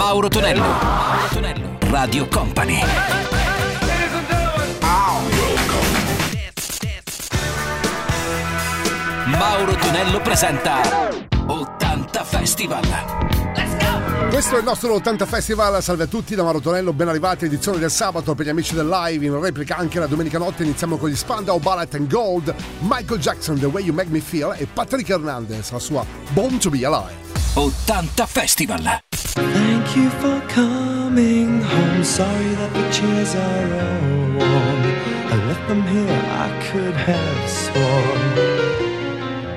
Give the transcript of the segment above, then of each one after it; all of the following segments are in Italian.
Mauro Tonello. Mauro Tonello. Radio Company. Mauro Tonello presenta 80 Festival. Questo è il nostro 80 Festival, salve a tutti da Mauro Tonello, ben arrivati, edizione del sabato per gli amici del live, in replica anche la domenica notte iniziamo con gli Spandau Ballet and Gold, Michael Jackson The Way You Make Me Feel e Patrick Hernandez, la sua Born to Be Alive. 80 Festival. Thank you for coming home. Sorry that the chairs are all warm. I left them here, I could have sworn.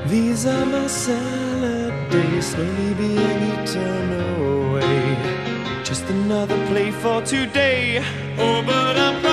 These are my salad days, slowly being eaten away. Just another play for today. Oh, but I'm.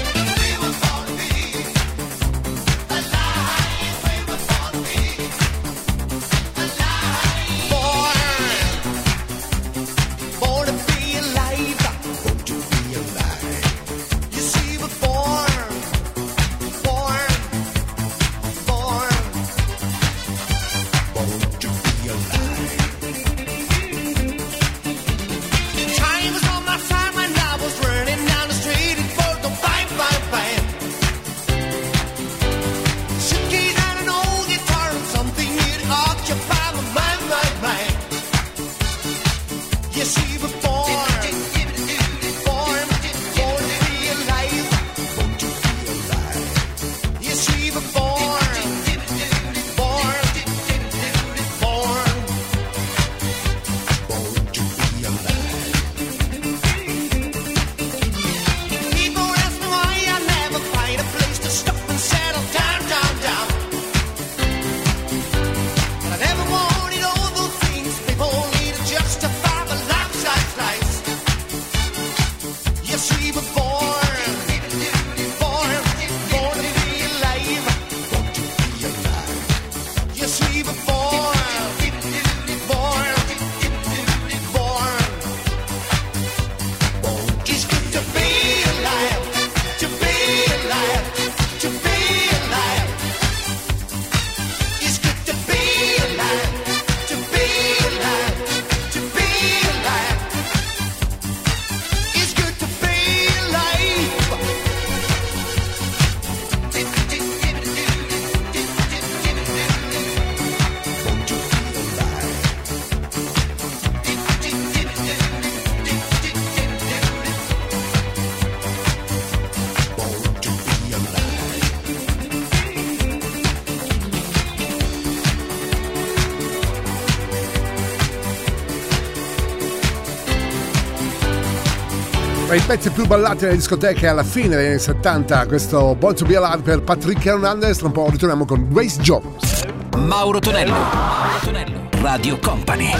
pezzi più ballati nelle discoteche alla fine degli anni 70, questo Born to be Alive per Patrick Hernandez, tra un po' ritorniamo con Grace Jones. Mauro Tonello, Mauro Tonello, Radio Company.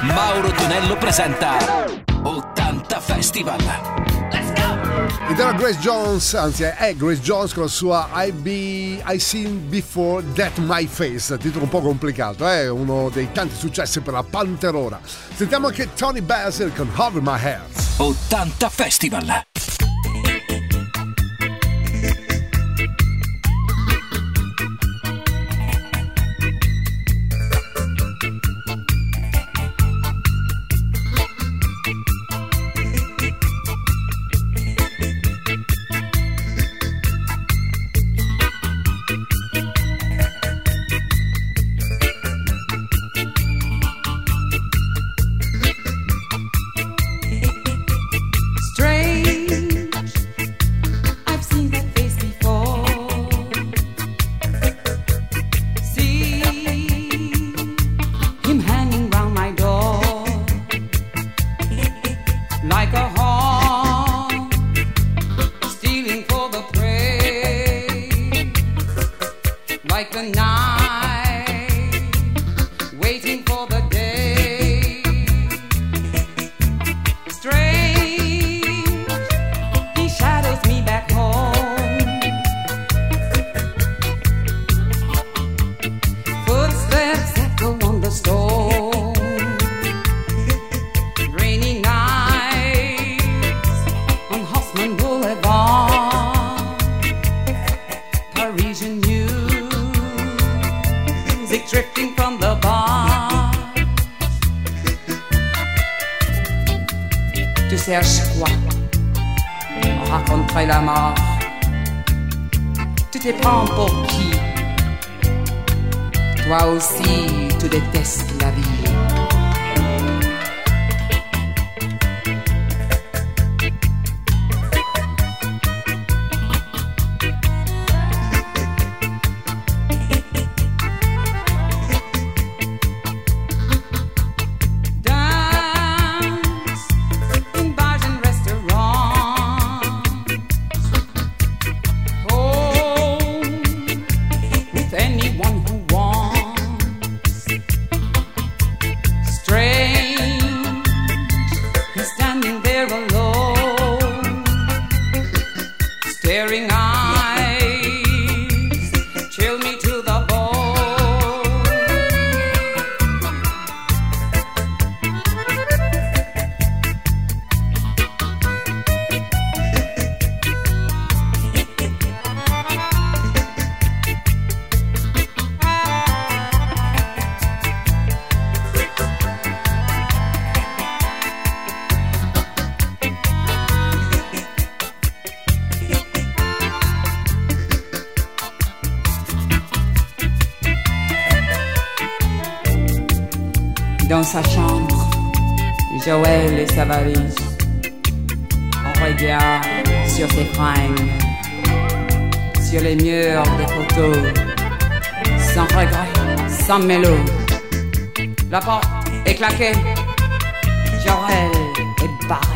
Mauro Tonello presenta 80 Festival. Ed era Grace Jones, anzi è Grace Jones con la sua I, Be, I Seen Before That My Face, titolo un po' complicato, è eh? uno dei tanti successi per la Panterora. Sentiamo anche Tony Basil con Hover My Heart. 80 Festival! Tu te prends pour qui? Toi aussi, tu détestes la vie. sur les murs des photos, sans regret, sans mélo. La porte est claquée, Jorel est barré.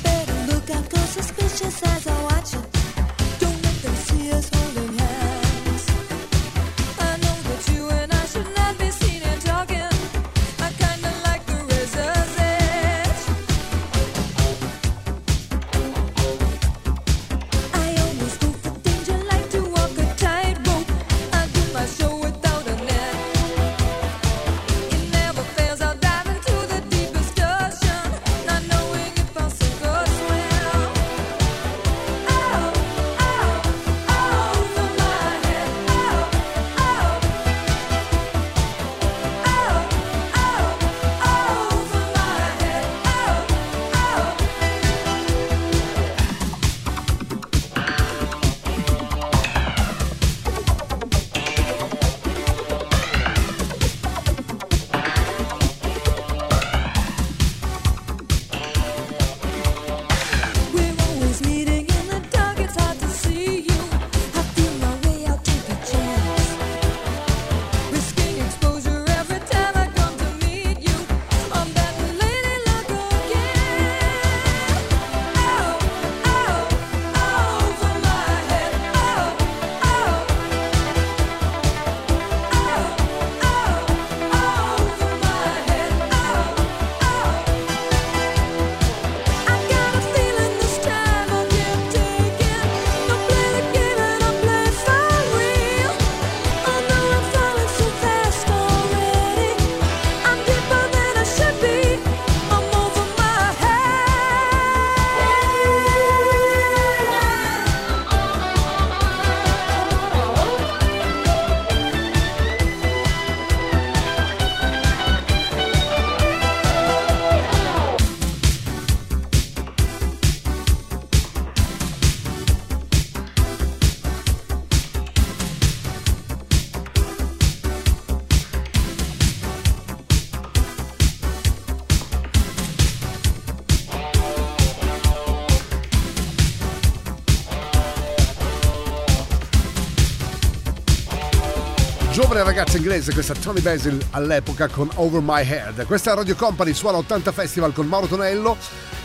giovane ragazza inglese, questa Tony Basil all'epoca con Over My Head. Questa è Radio Company, suona 80 Festival con Mauro Tonello.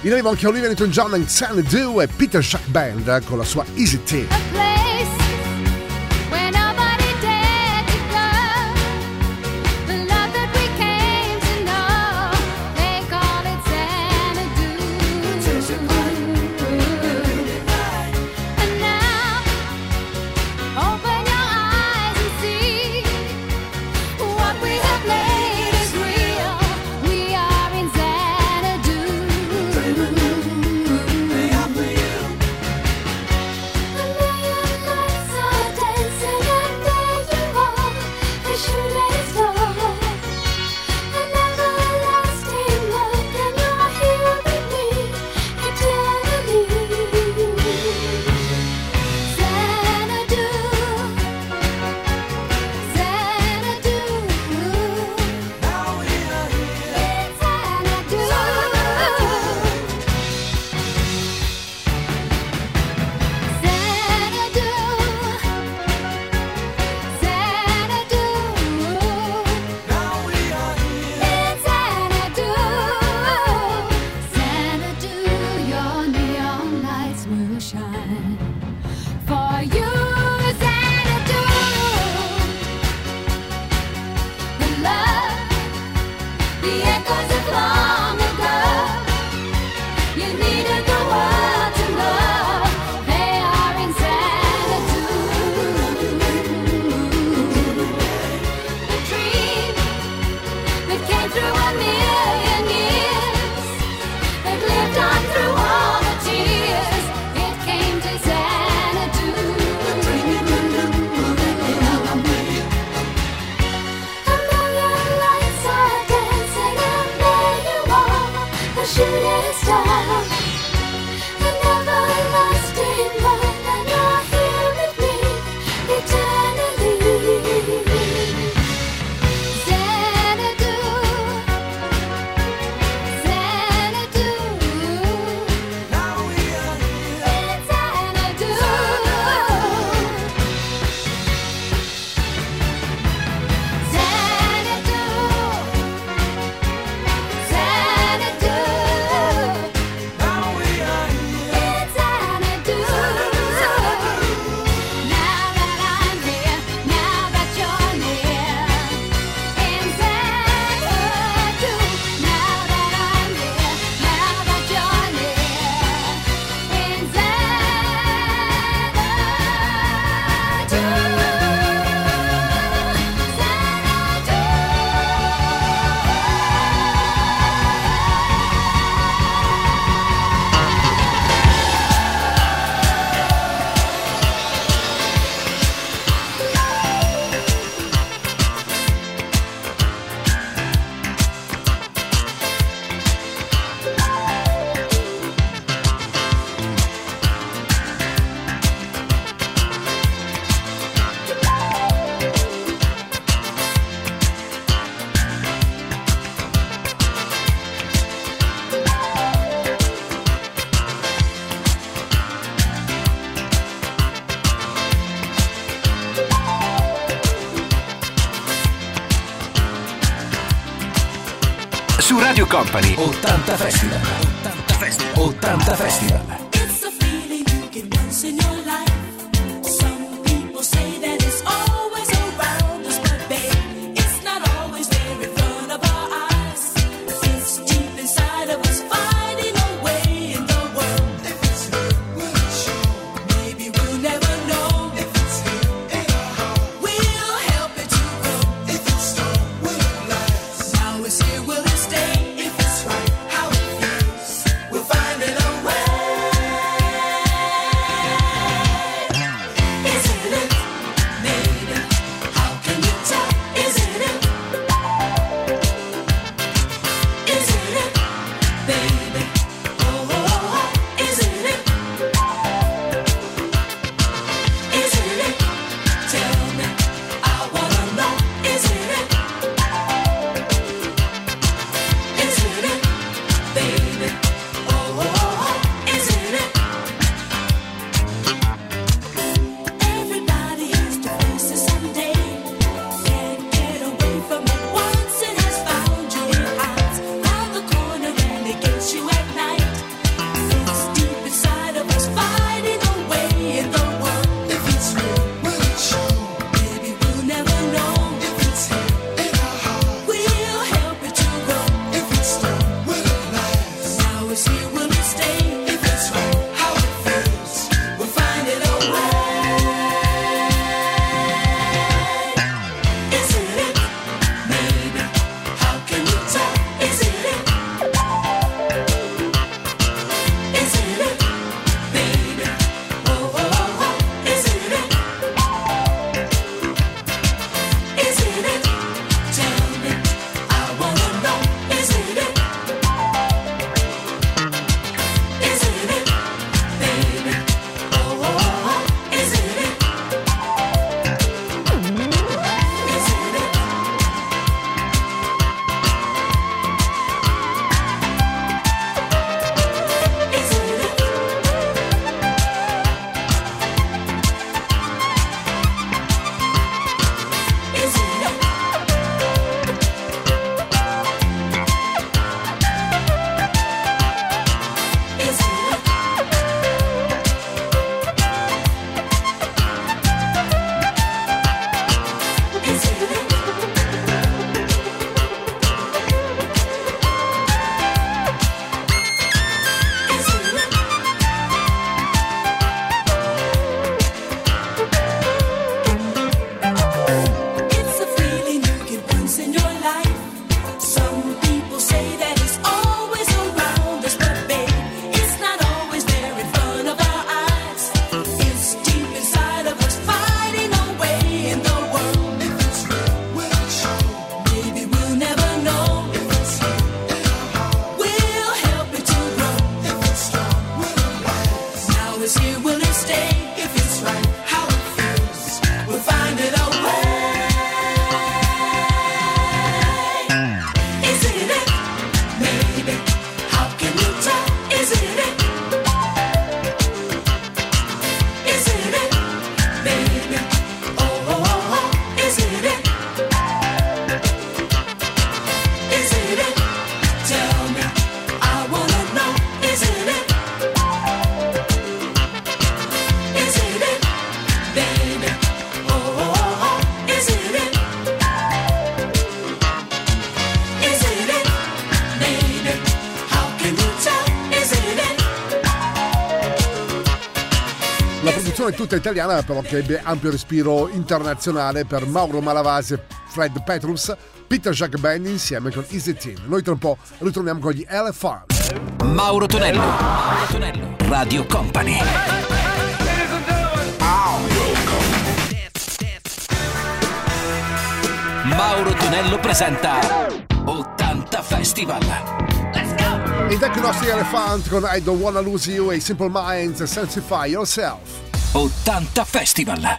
In arrivo anche Olivia Newton-John and San Dew e Peter Shack Band eh, con la sua Easy Tea. musica italiana però che ebbe ampio respiro internazionale per Mauro Malavasi Fred Petrus, Peter Jack Band insieme con Easy Team. Noi tra un po' ritorniamo con gli LFR. Mauro Tonello, Mauro Tonello, Radio Company. Mauro Tonello presenta 80 Festival. Let's go! Ed ecco i nostri Elephant con I Don't Wanna Lose You e Simple Minds Sensify Yourself. 80 Festival.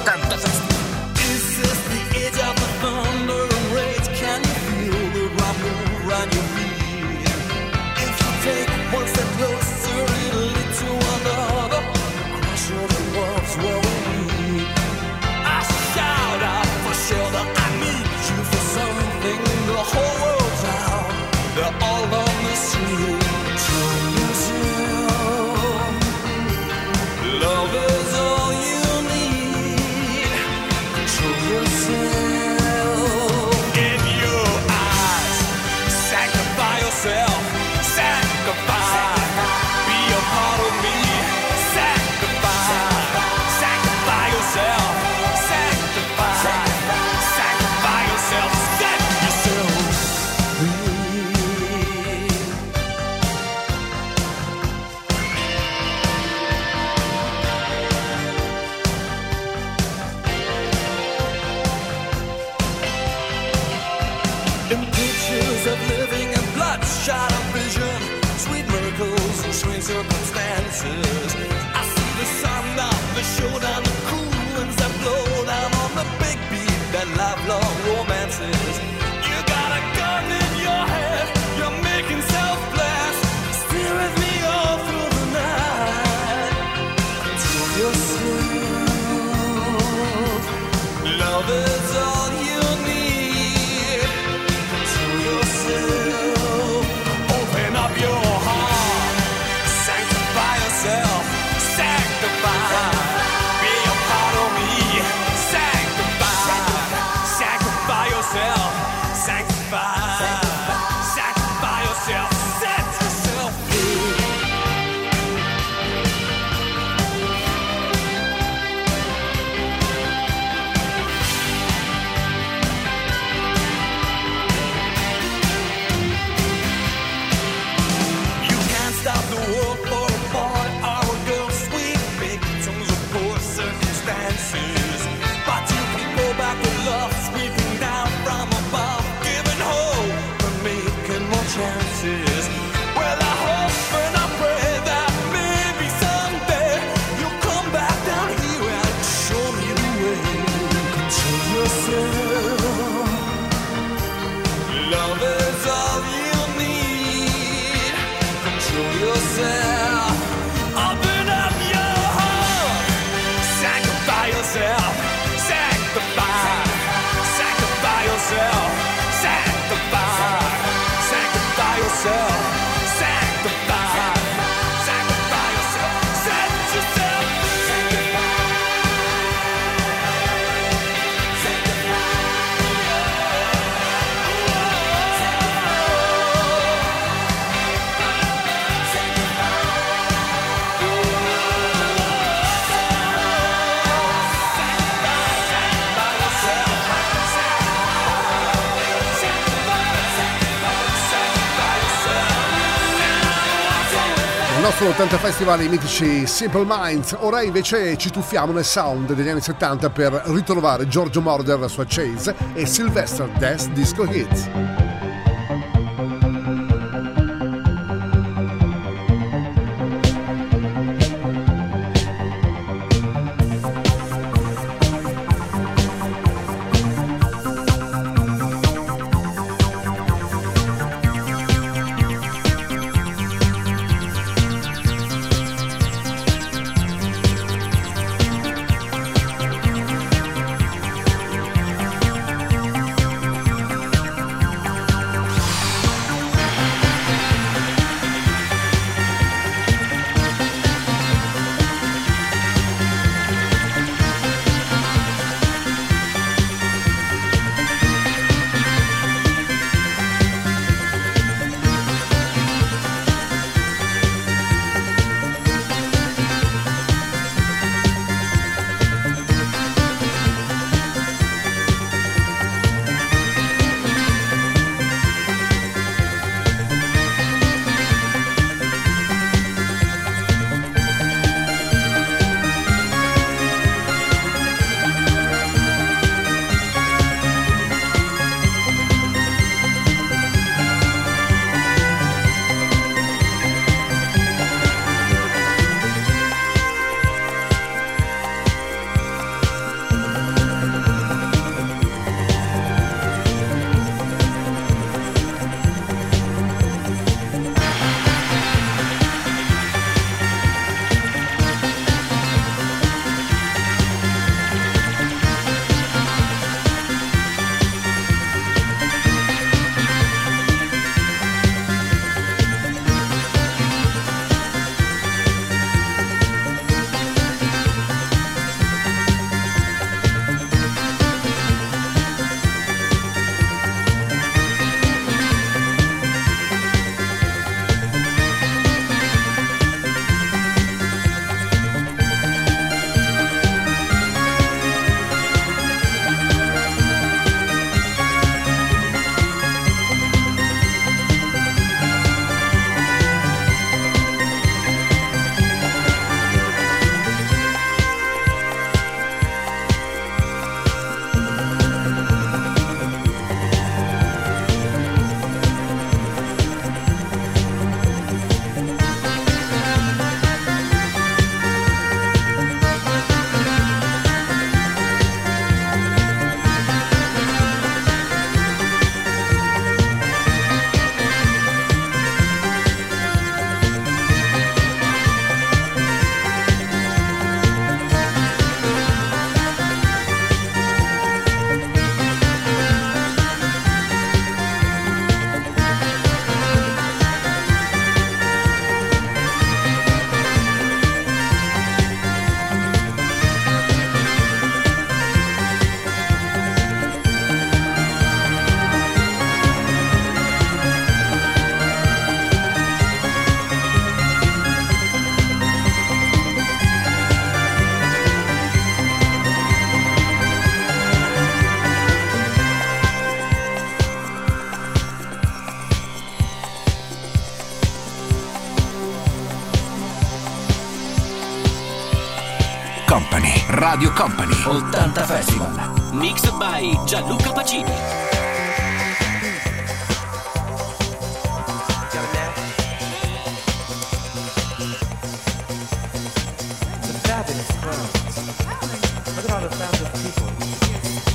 down the nostro 80 Festival i mitici Simple Minds. Ora invece ci tuffiamo nel sound degli anni 70 per ritrovare Giorgio Moroder, la sua Chase e Sylvester Death Disco Hits. Company, Radio Company, 80 Festival. Mix by Gianluca Pacini.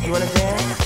You wanna dance?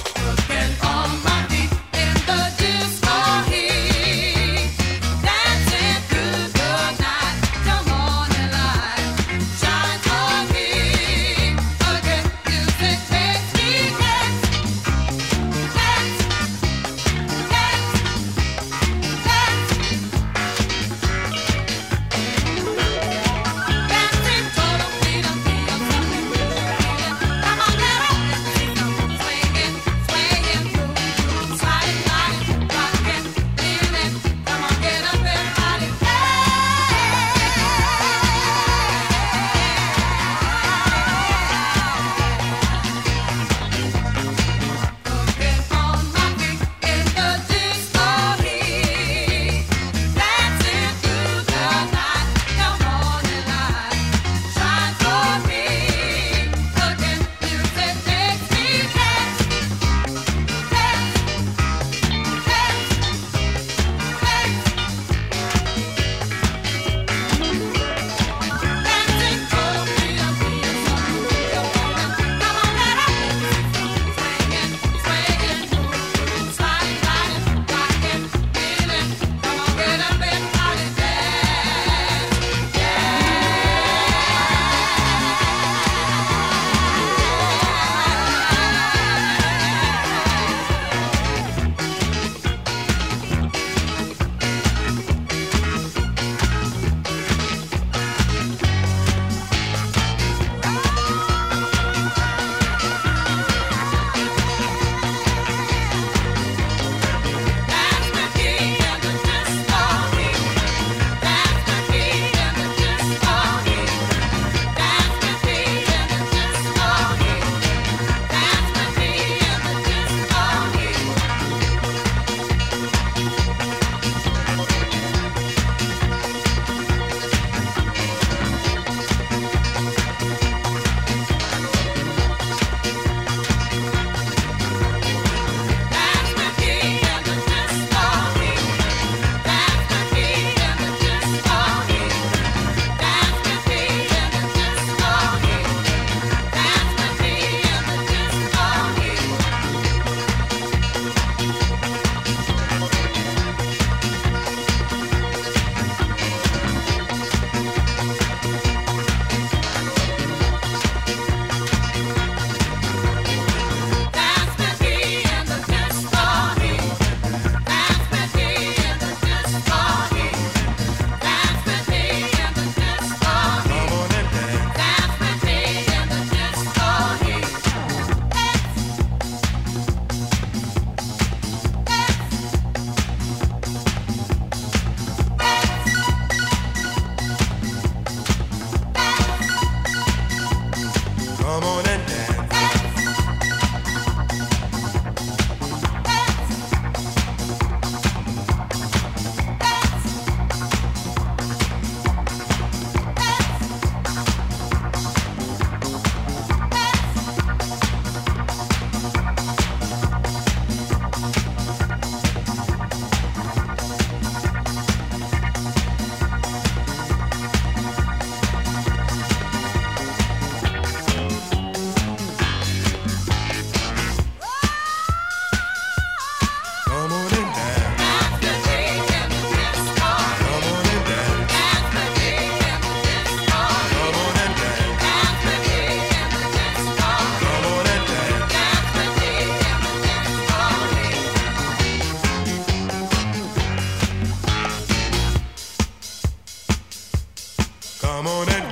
Come on and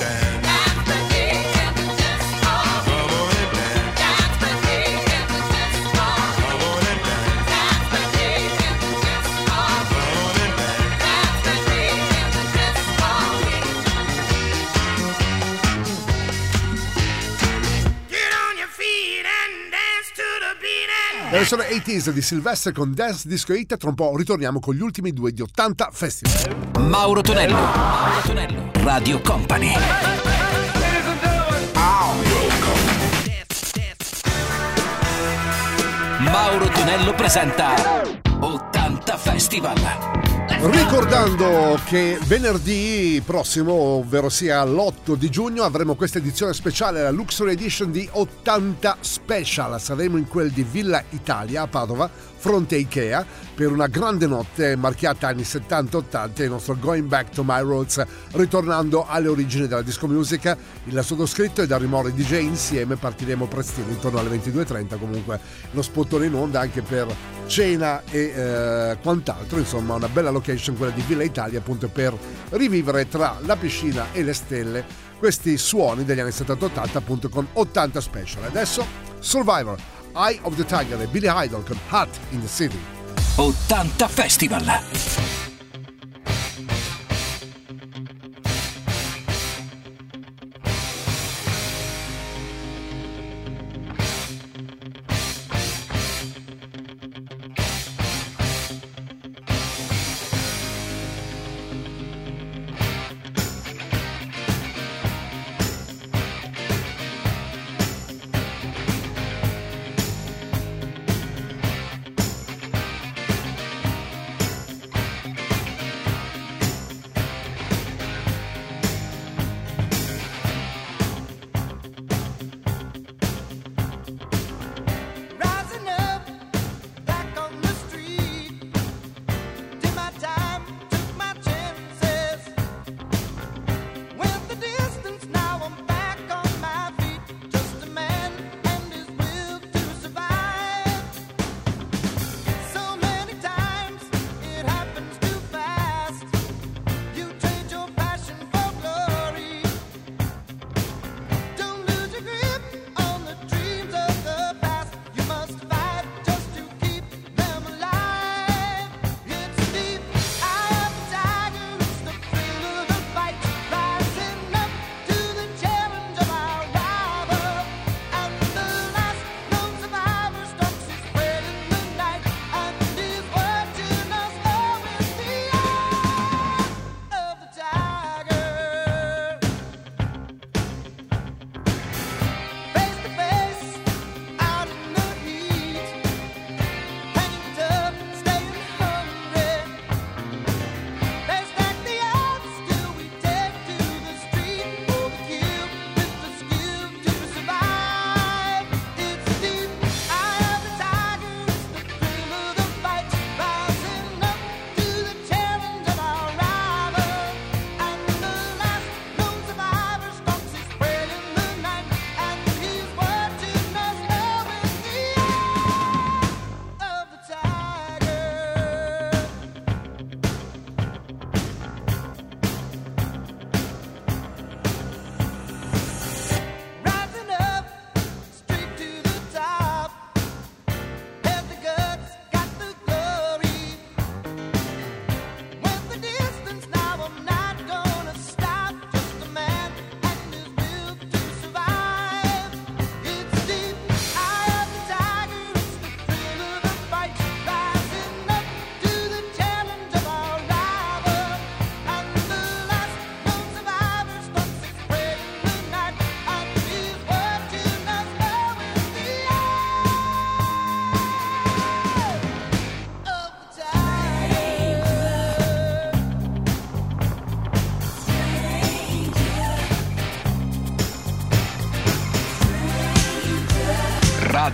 E sono 80s di Sylvester con Dance Disco Hit. Tra un po' ritorniamo con gli ultimi due di 80 Festival. Mauro Tonello, Mauro Tonello, Radio Company. Mauro Tonello presenta 80 Festival. Ricordando che venerdì prossimo, ovvero sia l'8 di giugno, avremo questa edizione speciale, la Luxury Edition di 80 Special. Saremo in quel di Villa Italia a Padova fronte a Ikea per una grande notte marchiata anni 70-80 il nostro Going Back to My Roots, ritornando alle origini della disco music. Il sottoscritto è da Rimore DJ insieme partiremo prestino, intorno alle 22.30 comunque, lo spottone in onda anche per cena e eh, quant'altro, insomma una bella location quella di Villa Italia appunto per rivivere tra la piscina e le stelle questi suoni degli anni 70-80 appunto con 80 special. Adesso Survivor. Eye of the Tiger e Billy Idol con Hat in the City. 80 Festival!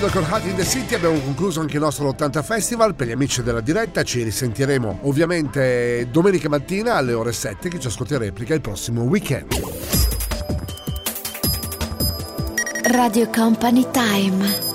Idol con Hat in the City abbiamo concluso anche il nostro 80 Festival. Per gli amici della diretta ci risentiremo ovviamente domenica mattina alle ore 7 che ci ascolta replica il prossimo weekend. Radio Company Time.